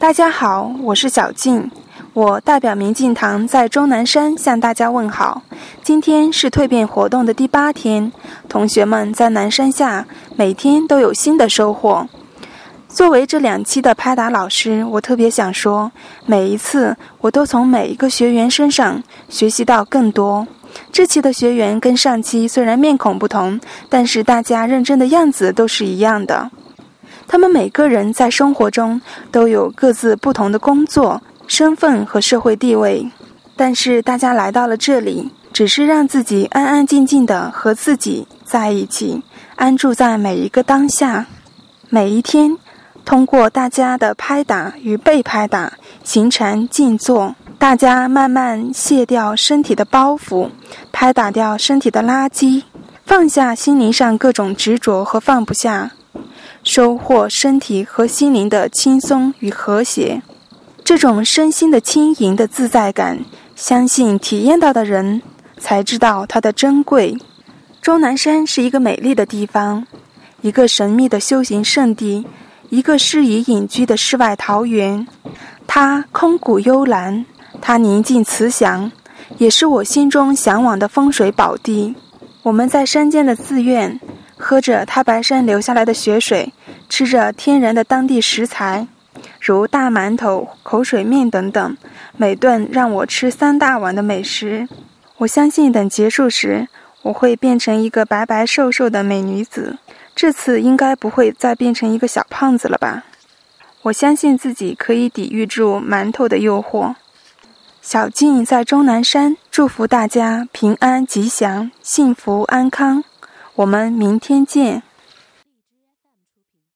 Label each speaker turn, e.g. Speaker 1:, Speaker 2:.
Speaker 1: 大家好，我是小静，我代表明镜堂在终南山向大家问好。今天是蜕变活动的第八天，同学们在南山下每天都有新的收获。作为这两期的拍打老师，我特别想说，每一次我都从每一个学员身上学习到更多。这期的学员跟上期虽然面孔不同，但是大家认真的样子都是一样的。他们每个人在生活中都有各自不同的工作、身份和社会地位，但是大家来到了这里，只是让自己安安静静的和自己在一起，安住在每一个当下。每一天，通过大家的拍打与被拍打，形成静坐，大家慢慢卸掉身体的包袱，拍打掉身体的垃圾，放下心灵上各种执着和放不下。收获身体和心灵的轻松与和谐，这种身心的轻盈的自在感，相信体验到的人才知道它的珍贵。终南山是一个美丽的地方，一个神秘的修行圣地，一个适宜隐居的世外桃源。它空谷幽兰，它宁静慈祥，也是我心中向往的风水宝地。我们在山间的寺院。喝着太白山流下来的雪水，吃着天然的当地食材，如大馒头、口水面等等，每顿让我吃三大碗的美食。我相信等结束时，我会变成一个白白瘦瘦的美女子。这次应该不会再变成一个小胖子了吧？我相信自己可以抵御住馒头的诱惑。小静在终南山祝福大家平安吉祥、幸福安康。我们明天见。